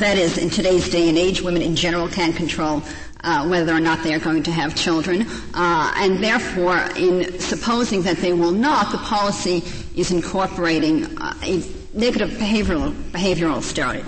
That is, in today's day and age, women in general can control uh, whether or not they are going to have children. Uh, and therefore, in supposing that they will not, the policy is incorporating uh, a negative behavioral behavioral uh, stereotype.